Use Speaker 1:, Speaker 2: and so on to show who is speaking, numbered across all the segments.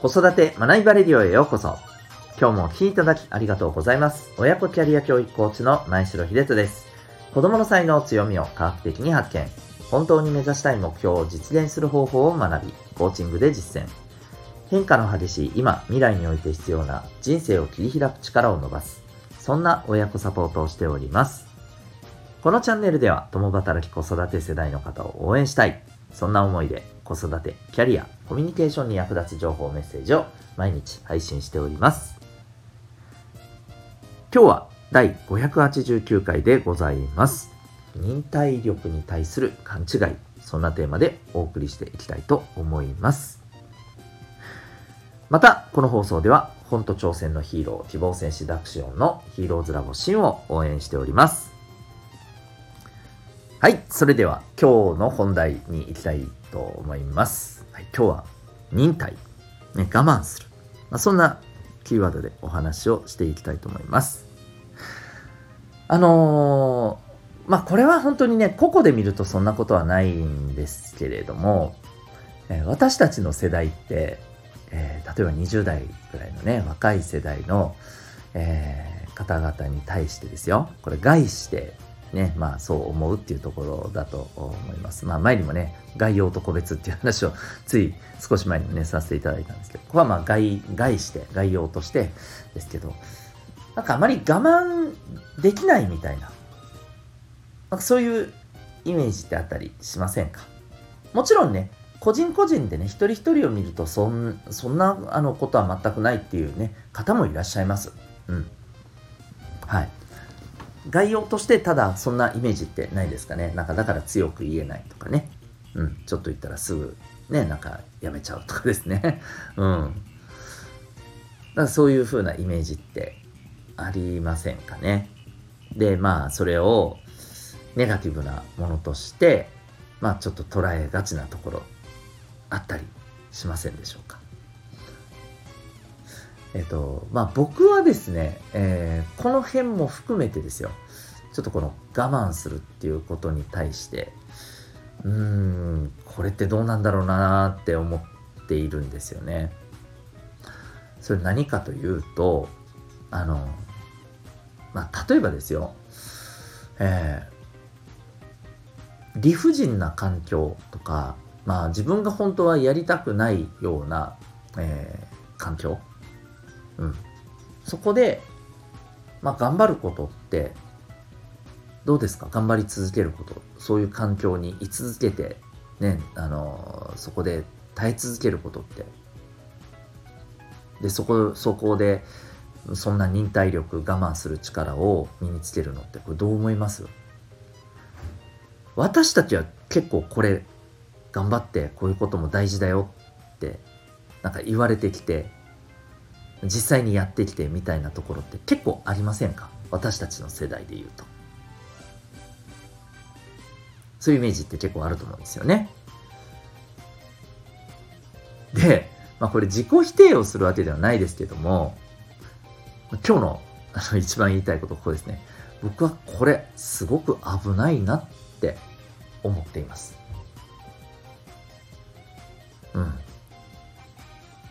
Speaker 1: 子育て学びバレディオへようこそ。今日もお聴きいただきありがとうございます。親子キャリア教育コーチの前城秀人です。子供の才能強みを科学的に発見。本当に目指したい目標を実現する方法を学び、コーチングで実践。変化の激しい今、未来において必要な人生を切り開く力を伸ばす。そんな親子サポートをしております。このチャンネルでは共働き子育て世代の方を応援したい。そんな思いで子育て、キャリア、コミュニケーションに役立つ情報メッセージを毎日配信しております。今日は第589回でございます。忍耐力に対する勘違い。そんなテーマでお送りしていきたいと思います。また、この放送では、本と挑戦のヒーロー、希望戦士ダクシオンのヒーローズラボシンを応援しております。はい、それでは今日の本題に行きたいと思います。はい、今日は忍耐、ね、我慢する。まあ、そんなキーワードでお話をしていきたいと思います。あのー、まあこれは本当にね、個々で見るとそんなことはないんですけれども、えー私たちの世代って、えー例えば20代ぐらいのね、若い世代の、え方々に対してですよ、これ概してね、まあそう思うっていうところだと思います。まあ前にもね、概要と個別っていう話を つい少し前にもね、させていただいたんですけど、ここはまあ概、概して、概要としてですけど、なんかあまり我慢できないみたいな、なんかそういうイメージってあったりしませんか？もちろんね、個人個人でね、一人一人を見るとそん、そんなあのことは全くないっていうね、方もいらっしゃいます。うん。はい。概要としてただそんなイメージってないですかね。なんかだから強く言えないとかね。うん。ちょっと言ったらすぐね、なんかやめちゃうとかですね。うん。だからそういう風なイメージってありませんかね。で、まあそれをネガティブなものとして、まあちょっと捉えがちなところあったりしませんでしょうか。えっと、まあ僕はですね、えーこの辺も含めてですよ、ちょっとこの我慢するっていうことに対して、うーん、これってどうなんだろうなーって思っているんですよね。それ何かというと、あの、まあ例えばですよ、えー理不尽な環境とか、まあ自分が本当はやりたくないような、えー環境、うん、そこで、まあ頑張ることって、どうですか？頑張り続けること。そういう環境に居続けて、ね、あのそこで耐え続けることって。で、そこ、そこで、そんな忍耐力、我慢する力を身につけるのって、これどう思います？私たちは結構これ頑張ってこういうことも大事だよってなんか言われてきて実際にやってきてみたいなところって結構ありませんか？私たちの世代で言うとそういうイメージって結構あると思うんですよねで、まあこれ自己否定をするわけではないですけども今日のあの一番言いたいことここですね僕はこれすごく危ないなって思っています。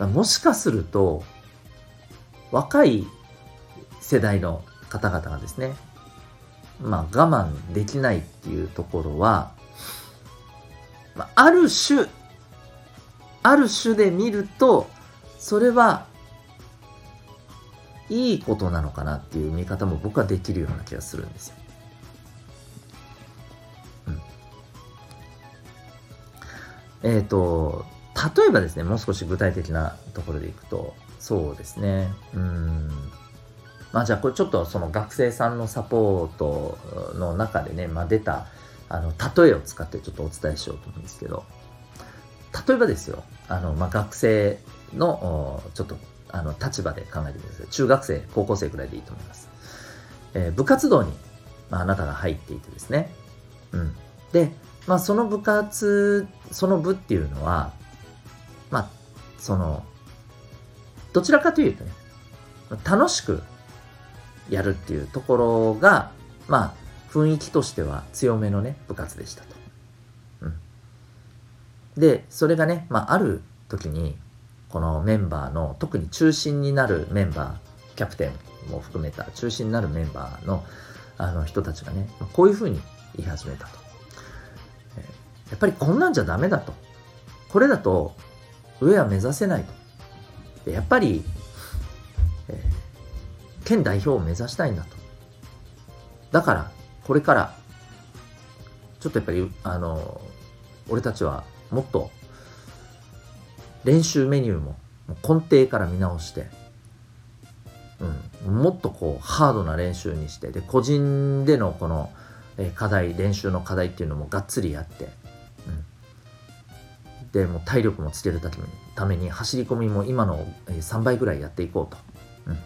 Speaker 1: うん。もしかすると、若い世代の方々がですね、まあ我慢できないっていうところは、まあ、ある種、ある種で見ると、それはいいことなのかなっていう見方も僕はできるような気がするんですよ。うん、えっ、と、例えばですね、もう少し具体的なところでいくと、そうですね。うん。まあじゃあこれちょっとその学生さんのサポートの中でね、まあ出た、あの、例えを使ってちょっとお伝えしようと思うんですけど、例えばですよ、あの、まあ学生の、ちょっとあの立場で考えてください。中学生、高校生くらいでいいと思います。えー部活動に、まあ、あなたが入っていてですね。うん。で、まあ、その部活、その部っていうのは、その、どちらかというとね、楽しくやるっていうところが、まあ、雰囲気としては強めのね、部活でしたと。うん。で、それがね、まあ、ある時に、このメンバーの特に中心になるメンバーキャプテンも含めた中心になるメンバーのあの人たちがねこういうふうに言い始めたと、やっぱりこんなんじゃダメだとこれだと上は目指せない。とやっぱり、えー、県代表を目指したいんだと。だからこれからちょっとやっぱりあの俺たちはもっと練習メニューも根底から見直して、うん、もっとこうハードな練習にしてで個人でのこのえ課題練習の課題っていうのもがっつりやって、でも体力もつけるために走り込みも今の3倍ぐらいやっていこうと、うん、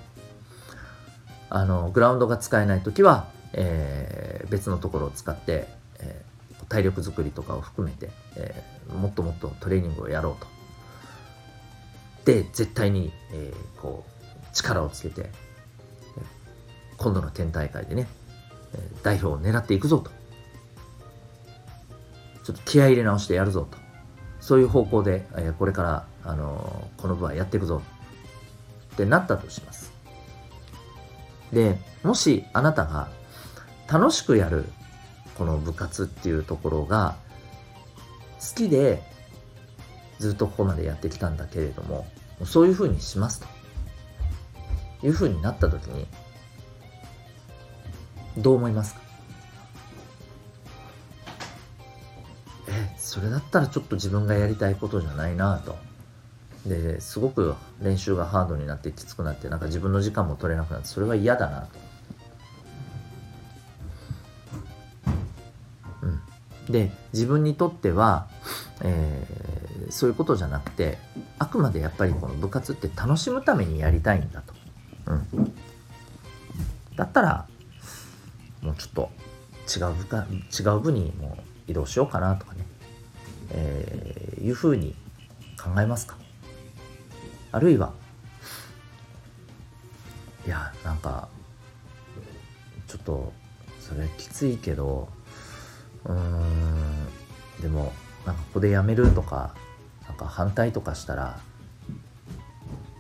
Speaker 1: あのグラウンドが使えない時は、えー、別のところを使って、えー、体力づくりとかを含めて、えー、もっともっとトレーニングをやろうと。で絶対に、えー、こう力をつけて今度の県大会でね代表を狙っていくぞと。ちょっと気合い入れ直してやるぞと。そういう方向で、え、これから、あの、この部はやっていくぞ。ってなったとします。でもしあなたが楽しくやるこの部活っていうところが好きでずっとここまでやってきたんだけれどもそういうふうにしますと。いうふうになった時にどう思いますか？それだったらちょっと自分がやりたいことじゃないなとですごく練習がハードになってきつくなってなんか自分の時間も取れなくなってそれは嫌だなと。うん、で自分にとっては、えー、そういうことじゃなくてあくまでやっぱりこの部活って楽しむためにやりたいんだと。うん、だったらもうちょっと違う部か違う部にもう移動しようかなとかね、えー、いうふうに考えますか？あるいはいやなんかちょっとそれきついけどうんでもなんかここでやめるとかなんか反対とかしたら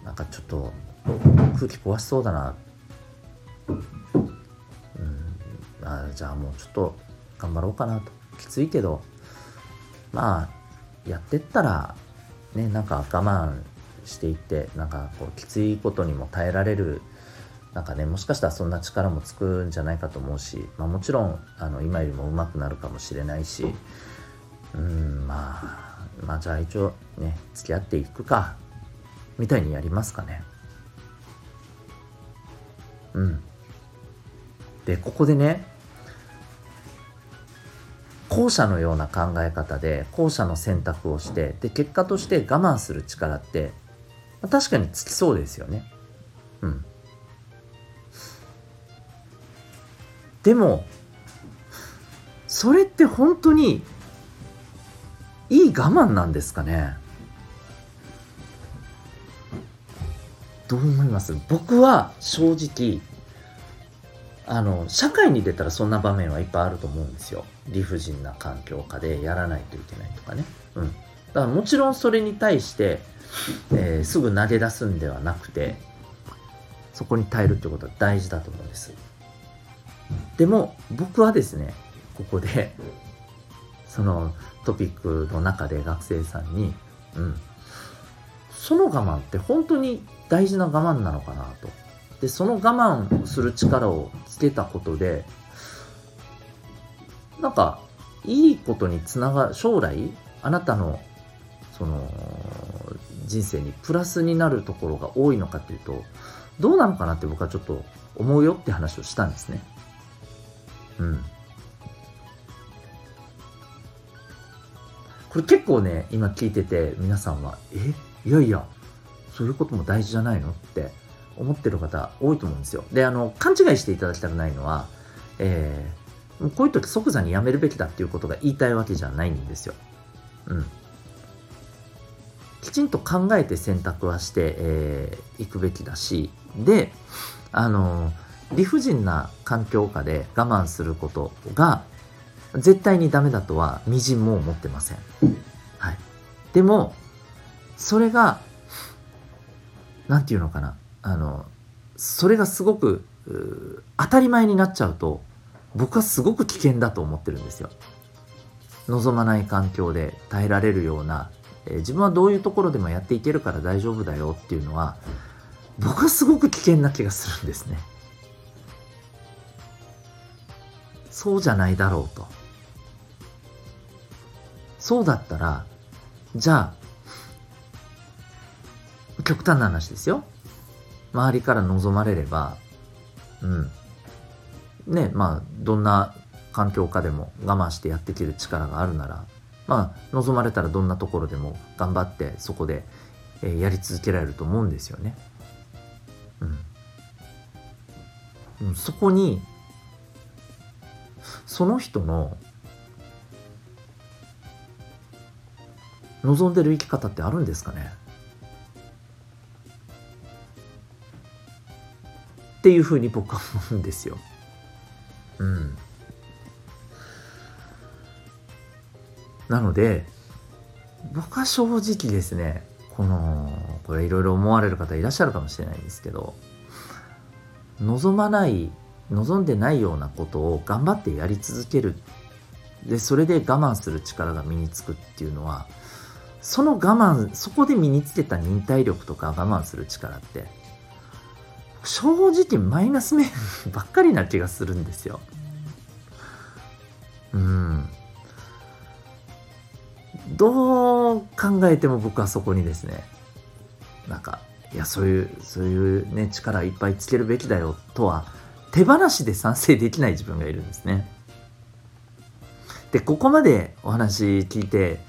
Speaker 1: なんかちょっと空気壊しそうだな。うんあじゃあもうちょっと頑張ろうかなと。きついけどまあやってったらねなんか我慢していってなんかこうきついことにも耐えられるなんかねもしかしたらそんな力もつくんじゃないかと思うし、まあ、もちろんあの今よりも上手くなるかもしれないしうんまあまあじゃあ一応ね付き合っていくかみたいにやりますかね。うん。でここでね後者のような考え方で後者の選択をしてで結果として我慢する力ってまあ確かにつきそうですよね。うん。でもそれって本当にいい我慢なんですかね？どう思います？僕は正直あの社会に出たらそんな場面はいっぱいあると思うんですよ。理不尽な環境下でやらないといけないとかね。うん。だからもちろんそれに対して、えー、すぐ投げ出すんではなくてそこに耐えるってことは大事だと思うんです。でも僕はですねここでそのトピックの中で学生さんに、うん、その我慢って本当に大事な我慢なのかなと。で、その我慢する力をつけたことで、なんか、いいことにつなが、将来、あなたの、その、人生にプラスになるところが多いのかっていうと、どうなのかなって僕はちょっと思うよって話をしたんですね。うん。これ結構ね、今聞いてて皆さんは、え？いやいや、そういうことも大事じゃないの？って思ってる方多いと思うんですよ。で、あの、勘違いしていただきたくないのは、えー、こういう時即座にやめるべきだっていうことが言いたいわけじゃないんですよ。うん。きちんと考えて選択はしてい、えー、くべきだし、で、あの、理不尽な環境下で我慢することが絶対にダメだとはみじんも思ってません。はい。でも、それが何て言うのかなあのそれがすごく当たり前になっちゃうと僕はすごく危険だと思ってるんですよ。望まない環境で耐えられるような、えー、自分はどういうところでもやっていけるから大丈夫だよっていうのは僕はすごく危険な気がするんですね。そうじゃないだろうと。そうだったら、じゃあ、極端な話ですよ。周りから望まれれば、うん。ね、まあ、どんな環境下でも我慢してやっていける力があるなら、まあ、望まれたらどんなところでも頑張ってそこで、えー、やり続けられると思うんですよね。うん。そこに、その人の望んでる生き方ってあるんですかね？っていうふうに僕は思うんですよ。うん。なので僕は正直ですねこのこれいろいろ思われる方いらっしゃるかもしれないんですけど望まない望んでないようなことを頑張ってやり続けるでそれで我慢する力が身につくっていうのはその我慢そこで身につけた忍耐力とか我慢する力って正直マイナス面ばっかりな気がするんですよ。うん。どう考えても僕はそこにですね、なんか、いや、そういう、そういうね、力いっぱいつけるべきだよとは、手放しで賛成できない自分がいるんですね。で、ここまでお話聞いて、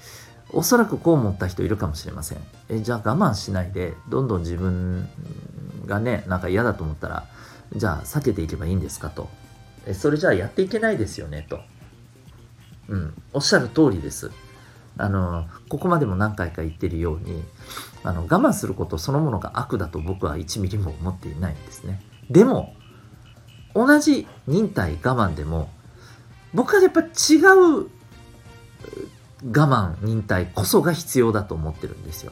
Speaker 1: おそらくこう思った人いるかもしれません。え、じゃあ我慢しないで、どんどん自分がね、なんか嫌だと思ったら、じゃあ避けていけばいいんですかと。え、それじゃあやっていけないですよねと。うん、おっしゃる通りです。あの、ここまでも何回か言ってるように、あの、我慢することそのものが悪だと僕は1ミリも思っていないんですね。でも、同じ忍耐我慢でも、僕はやっぱ違う我慢、忍耐こそが必要だと思ってるんですよ。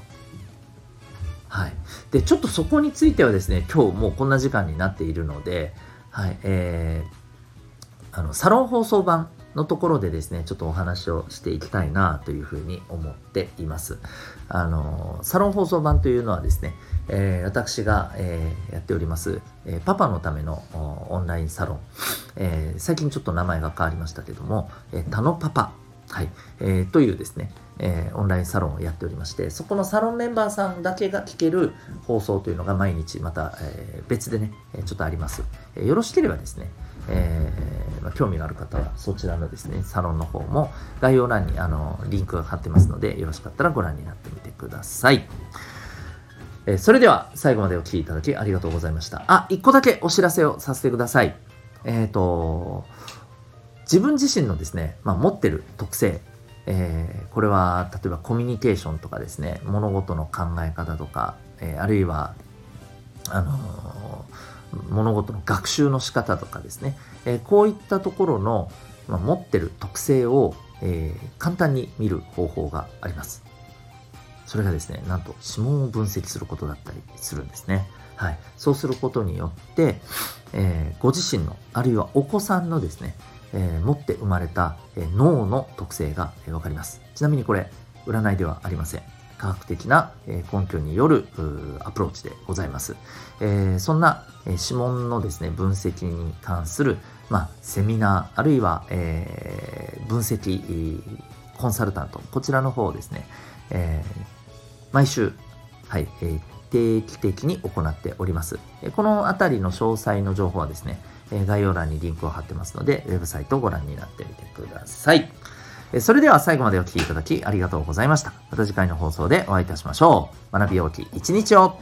Speaker 1: はい。で、ちょっとそこについてはですね、今日もうこんな時間になっているので、はい、えー、あの、サロン放送版のところでですね、ちょっとお話をしていきたいなというふうに思っています。あの、サロン放送版というのはですね、えー、私が、えー、やっております、えー、パパのためのオンラインサロン、え最近ちょっと名前が変わりましたけども、えー、タノパパはい、え、というですね、えー、オンラインサロンをやっておりまして、そこのサロンメンバーさんだけが聞ける放送というのが毎日また、えー、別でね、ちょっとあります。えー、よろしければですね、えーまあ、興味がある方はそちらのですね、サロンの方も概要欄にあのリンクが貼ってますので、よろしかったらご覧になってみてください。えー、それでは最後までお聴きいただきありがとうございました。あ、一個だけお知らせをさせてください。えっ、ー、と、自分自身のですね、まあ、持ってる特性、えー、これは例えばコミュニケーションとかですね物事の考え方とか、えー、あるいはあのー、物事の学習の仕方とかですね、えこういったところの、まあ、持ってる特性を、え簡単に見る方法があります。それがですねなんと指紋を分析することだったりするんですね。はい、そうすることによって、えご自身のあるいはお子さんのですねえー、持って生まれた、えー、脳の特性が、えー、分かります。ちなみにこれ、占いではありません。科学的な、え、根拠によるアプローチでございます。え、そんな、え、指紋のですね、分析に関する、まあ、セミナー、あるいは、え、分析コンサルタント、こちらの方をですね、え、毎週、はい、え、定期的に行っております。このあたりの詳細の情報はですね、え概要欄にリンクを貼ってますので、ウェブサイトをご覧になってみてください。えそれでは最後までお聴きいただきありがとうございました。また次回の放送でお会いいたしましょう。学びようき一日を